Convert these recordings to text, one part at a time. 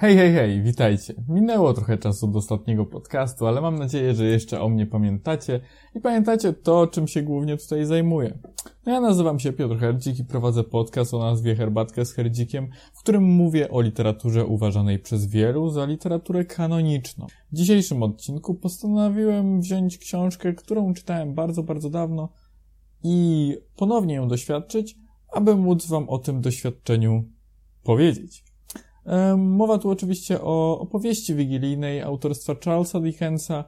Hej, hej, hej, witajcie. Minęło trochę czasu do ostatniego podcastu, ale mam nadzieję, że jeszcze o mnie pamiętacie i pamiętacie to, czym się głównie tutaj zajmuję. No ja nazywam się Piotr Herdzik i prowadzę podcast o nazwie Herbatkę z Herdzikiem, w którym mówię o literaturze uważanej przez wielu za literaturę kanoniczną. W dzisiejszym odcinku postanowiłem wziąć książkę, którą czytałem bardzo, bardzo dawno i ponownie ją doświadczyć, aby móc wam o tym doświadczeniu powiedzieć. Mowa tu oczywiście o opowieści wigilijnej autorstwa Charlesa Dickensa,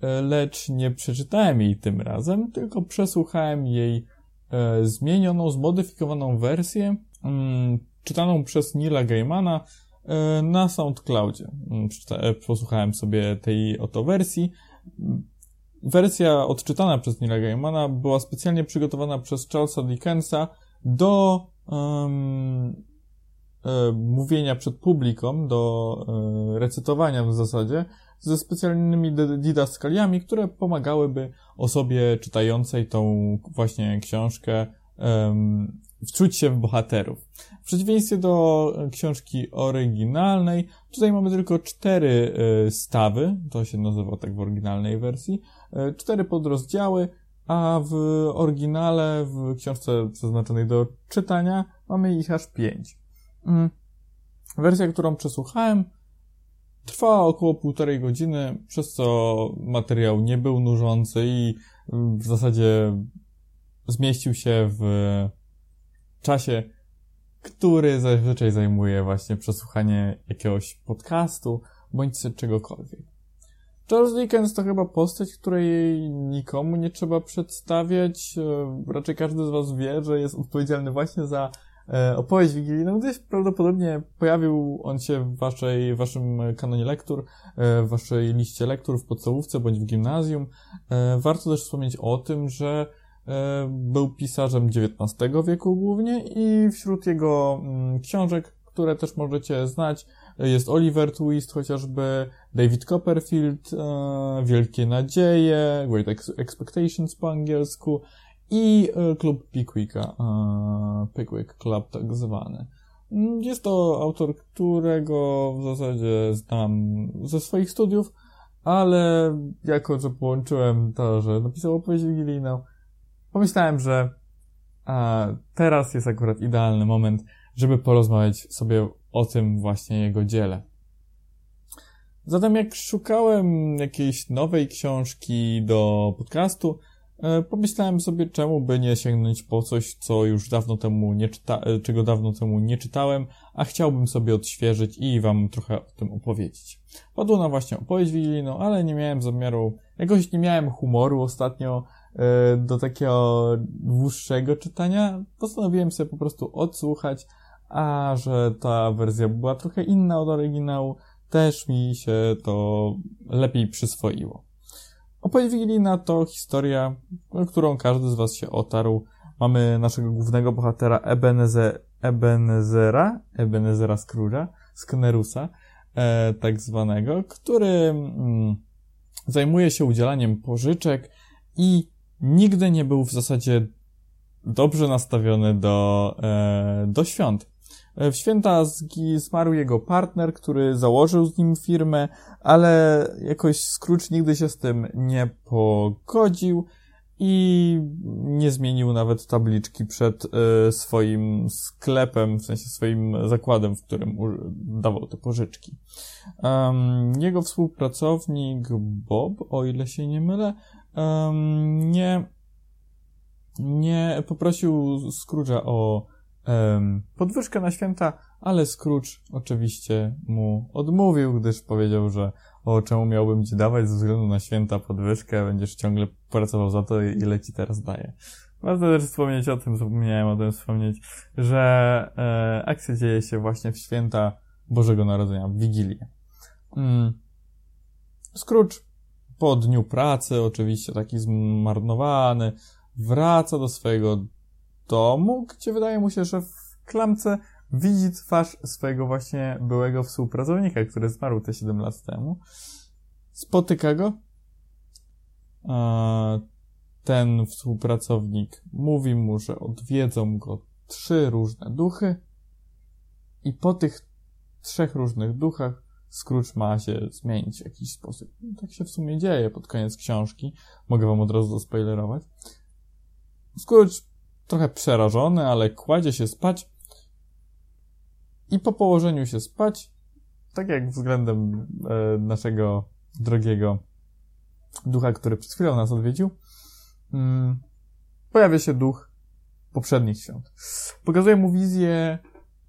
e, lecz nie przeczytałem jej tym razem, tylko przesłuchałem jej e, zmienioną, zmodyfikowaną wersję, mm, czytaną przez Nila Gaimana e, na SoundCloudzie. Mm, posłuchałem sobie tej oto wersji. Wersja odczytana przez Nila Gaimana była specjalnie przygotowana przez Charlesa Dickensa do um, mówienia przed publiką, do e, recytowania w zasadzie, ze specjalnymi didaskaliami, które pomagałyby osobie czytającej tą właśnie książkę wczuć się w bohaterów. W przeciwieństwie do książki oryginalnej, tutaj mamy tylko cztery e, stawy, to się nazywa tak w oryginalnej wersji, e, cztery podrozdziały, a w oryginale, w książce przeznaczonej do czytania, mamy ich aż pięć. Mm. Wersja, którą przesłuchałem, trwała około półtorej godziny, przez co materiał nie był nużący i w zasadzie zmieścił się w czasie, który zazwyczaj zajmuje właśnie przesłuchanie jakiegoś podcastu bądź czegokolwiek. Charles Dickens to chyba postać, której nikomu nie trzeba przedstawiać. Raczej każdy z Was wie, że jest odpowiedzialny właśnie za opowieść wigilijną. Gdzieś prawdopodobnie pojawił on się w waszej, waszym kanonie lektur, e, w waszej liście lektur w podstawówce bądź w gimnazjum. Warto też wspomnieć o tym, że był pisarzem XIX wieku głównie i wśród jego mm, książek, które też możecie znać, jest Oliver Twist chociażby, David Copperfield, e, Wielkie Nadzieje, Great Expectations po angielsku i e, klub Pickwicka, e, Pickwick Club tak zwany. Jest to autor, którego w zasadzie znam ze swoich studiów, ale jako, że połączyłem to, że napisał opowieść wigilijną, pomyślałem, że teraz jest akurat idealny moment, żeby porozmawiać sobie o tym właśnie jego dziele. Zatem jak szukałem jakiejś nowej książki do podcastu, pomyślałem sobie, czemu by nie sięgnąć po coś, co już dawno temu nie czyta, e, czego dawno temu nie czytałem, a chciałbym sobie odświeżyć i wam trochę o tym opowiedzieć. Padło na właśnie opowieść wigilijną, ale nie miałem zamiaru, jakoś nie miałem humoru ostatnio e, do takiego dłuższego czytania. Postanowiłem sobie po prostu odsłuchać, a że ta wersja była trochę inna od oryginału, też mi się to lepiej przyswoiło. Opowieść Wigilijna to historia, którą każdy z Was się otarł. Mamy naszego głównego bohatera Ebenezer, Ebenezera, Ebenezera Scrooge'a, Sknerusa, e, tak zwanego, który mm, zajmuje się udzielaniem pożyczek i nigdy nie był w zasadzie dobrze nastawiony do, e, do świąt. W święta zmarł jego partner, który założył z nim firmę, ale jakoś Scrooge nigdy się z tym nie pogodził i nie zmienił nawet tabliczki przed y, swoim sklepem, w sensie swoim zakładem, w którym dawał te pożyczki. Jego współpracownik Bob, o ile się nie mylę, nie, nie poprosił Scrooge'a o podwyżkę na święta, ale Scrooge oczywiście mu odmówił, gdyż powiedział, że o czemu miałbym ci dawać ze względu na święta podwyżkę, będziesz ciągle pracował za to, ile ci teraz daję. Warto też wspomnieć o tym, zapomniałem o tym wspomnieć, że e, akcja dzieje się właśnie w święta Bożego Narodzenia, w Wigilię. Mm. Scrooge po dniu pracy, oczywiście taki zmarnowany, wraca do swojego domu, gdzie wydaje mu się, że w klamce widzi twarz swojego właśnie byłego współpracownika, który zmarł te 7 lat temu. Spotyka go. Ten współpracownik mówi mu, że odwiedzą go trzy różne duchy i po tych trzech różnych duchach Scrooge ma się zmienić w jakiś sposób. No, tak się w sumie dzieje pod koniec książki. Mogę wam od razu zaspoilerować. Scrooge trochę przerażony, ale kładzie się spać i po położeniu się spać, tak jak względem e, naszego drogiego ducha, który przed chwilą nas odwiedził, mm, pojawia się duch poprzednich świąt. Pokazuje mu wizję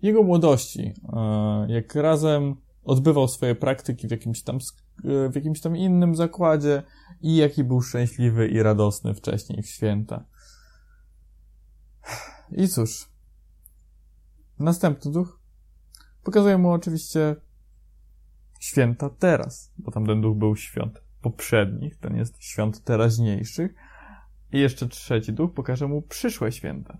jego młodości, e, jak razem odbywał swoje praktyki w jakimś tam, w jakimś tam innym zakładzie i jaki był szczęśliwy i radosny wcześniej w święta. I cóż, następny duch pokazuje mu oczywiście święta teraz, bo tamten duch był świąt poprzednich, ten jest świąt teraźniejszych. I jeszcze trzeci duch pokaże mu przyszłe święta.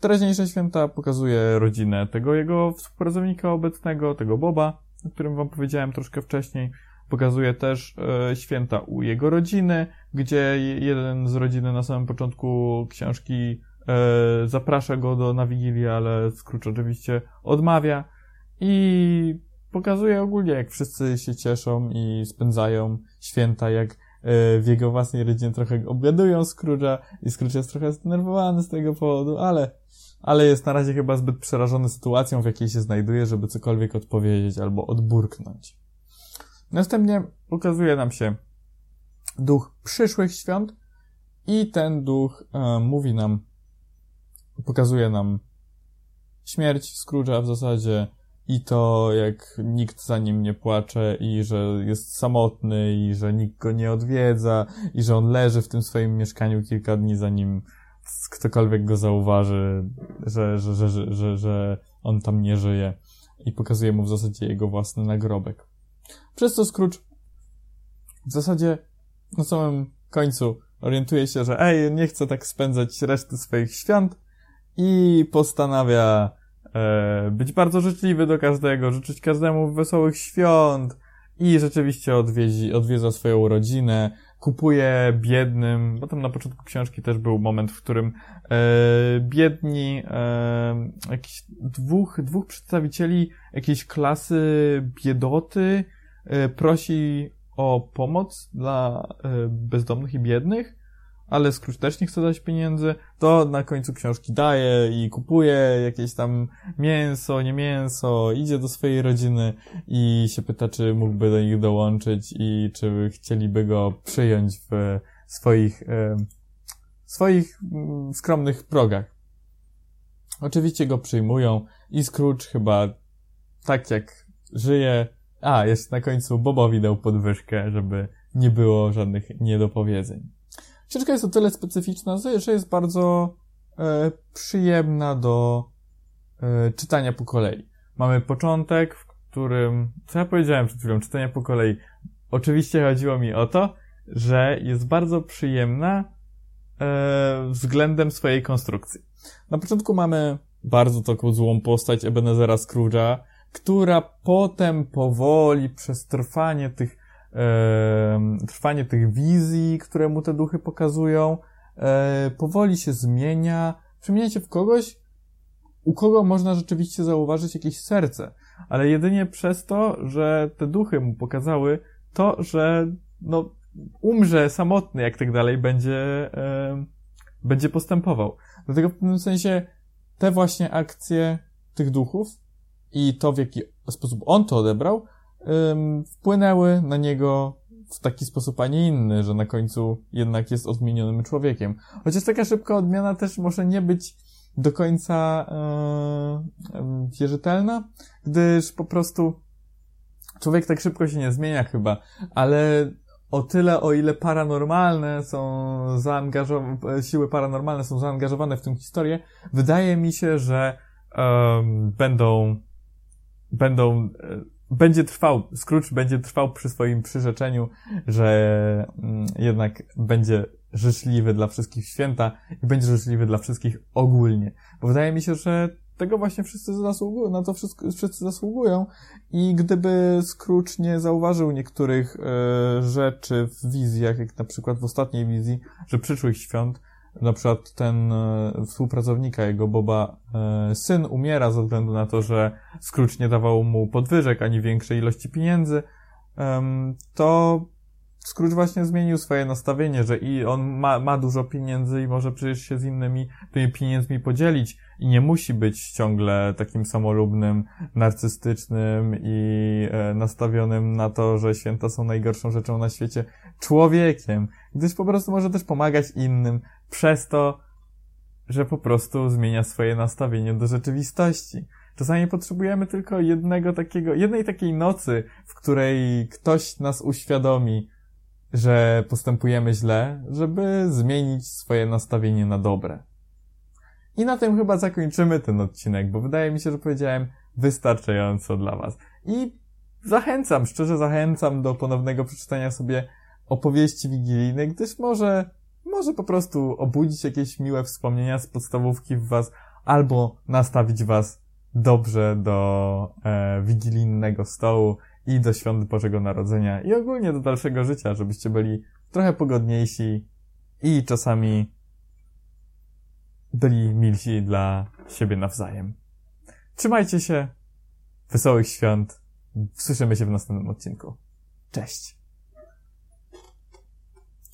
Teraźniejsze święta pokazuje rodzinę tego jego współpracownika obecnego, tego Boba, o którym wam powiedziałem troszkę wcześniej. Pokazuje też e, święta u jego rodziny, gdzie jeden z rodziny na samym początku książki e, zaprasza go do na Wigilię, ale Scrooge oczywiście odmawia. I pokazuje ogólnie, jak wszyscy się cieszą i spędzają święta, jak e, w jego własnej rodzinie trochę obgadują Scrooge'a i Scrooge jest trochę zdenerwowany z tego powodu, ale, ale jest na razie chyba zbyt przerażony sytuacją, w jakiej się znajduje, żeby cokolwiek odpowiedzieć albo odburknąć. Następnie ukazuje nam się duch przyszłych świąt i ten duch e, mówi nam, pokazuje nam śmierć Scrooge'a w zasadzie, i to jak nikt za nim nie płacze i że jest samotny i że nikt go nie odwiedza i że on leży w tym swoim mieszkaniu kilka dni zanim ktokolwiek go zauważy, że, że, że, że, że, że on tam nie żyje i pokazuje mu w zasadzie jego własny nagrobek. Przez to Scrooge w zasadzie na samym końcu orientuje się, że ej, nie chce tak spędzać reszty swoich świąt i postanawia e, być bardzo życzliwy do każdego, życzyć każdemu wesołych świąt i rzeczywiście odwiedzi, odwiedza swoją rodzinę, kupuje biednym, bo tam na początku książki też był moment, w którym e, biedni, e, jakiś dwóch, dwóch przedstawicieli jakiejś klasy biedoty prosi o pomoc dla e, bezdomnych i biednych ale Scrooge też nie chce dać pieniędzy, to na końcu książki daje i kupuje jakieś tam mięso, nie mięso, idzie do swojej rodziny i się pyta, czy mógłby do nich dołączyć i czy chcieliby go przyjąć w swoich, e, swoich mm, skromnych progach. Oczywiście go przyjmują i Scrooge chyba tak jak żyje, a, jest na końcu Bobowi dał podwyżkę, żeby nie było żadnych niedopowiedzeń. Książka jest o tyle specyficzna, że jest bardzo e, przyjemna do e, czytania po kolei. Mamy początek, w którym, co ja powiedziałem przed chwilą, czytania po kolei. Oczywiście chodziło mi o to, że jest bardzo przyjemna e, względem swojej konstrukcji. Na początku mamy bardzo taką złą postać Ebenezera Scrooge'a, która potem powoli przez trwanie tych trwanie tych wizji, które mu te duchy pokazują, e, powoli się zmienia, przemienia się w kogoś, u kogo można rzeczywiście zauważyć jakieś serce, ale jedynie przez to, że te duchy mu pokazały to, że no, umrze samotny, jak tak dalej będzie, e, będzie postępował. Dlatego w pewnym sensie te właśnie akcje tych duchów i to, w jaki sposób on to odebrał, wpłynęły na niego w taki sposób, a nie inny, że na końcu jednak jest odmienionym człowiekiem. Chociaż taka szybka odmiana też może nie być do końca yy, wierzytelna, gdyż po prostu człowiek tak szybko się nie zmienia chyba, ale o tyle, o ile paranormalne są zaangażowane, siły paranormalne są zaangażowane w tę historię, wydaje mi się, że um, będą, będą będzie trwał, Scrooge będzie trwał przy swoim przyrzeczeniu, że mm, jednak będzie życzliwy dla wszystkich święta i będzie życzliwy dla wszystkich ogólnie. Bo wydaje mi się, że tego właśnie wszyscy zasługują, na to wszystko, wszyscy zasługują i gdyby Scrooge nie zauważył niektórych e, rzeczy w wizjach, jak na przykład w ostatniej wizji, że przyszłych świąt, na przykład ten e, współpracownika jego Boba e, syn umiera ze względu na to, że Scrooge nie dawał mu podwyżek ani większej ilości pieniędzy, to Scrooge właśnie zmienił swoje nastawienie, że i on ma, ma dużo pieniędzy i może przecież się z innymi tymi pieniędzmi podzielić i nie musi być ciągle takim samolubnym, narcystycznym i e, nastawionym na to, że święta są najgorszą rzeczą na świecie człowiekiem, gdyż po prostu może też pomagać innym przez to, że po prostu zmienia swoje nastawienie do rzeczywistości. Czasami potrzebujemy tylko jednego takiego, jednej takiej nocy, w której ktoś nas uświadomi, że postępujemy źle, żeby zmienić swoje nastawienie na dobre. I na tym chyba zakończymy ten odcinek, bo wydaje mi się, że powiedziałem wystarczająco dla Was. I zachęcam, szczerze zachęcam do ponownego przeczytania sobie opowieści wigilijnej, gdyż może, może po prostu obudzić jakieś miłe wspomnienia z podstawówki w Was, albo nastawić Was dobrze do e, wigilijnego stołu i do świąt Bożego Narodzenia i ogólnie do dalszego życia, żebyście byli trochę pogodniejsi i czasami byli milsi dla siebie nawzajem. Trzymajcie się, wesołych świąt, słyszymy się w następnym odcinku. Cześć!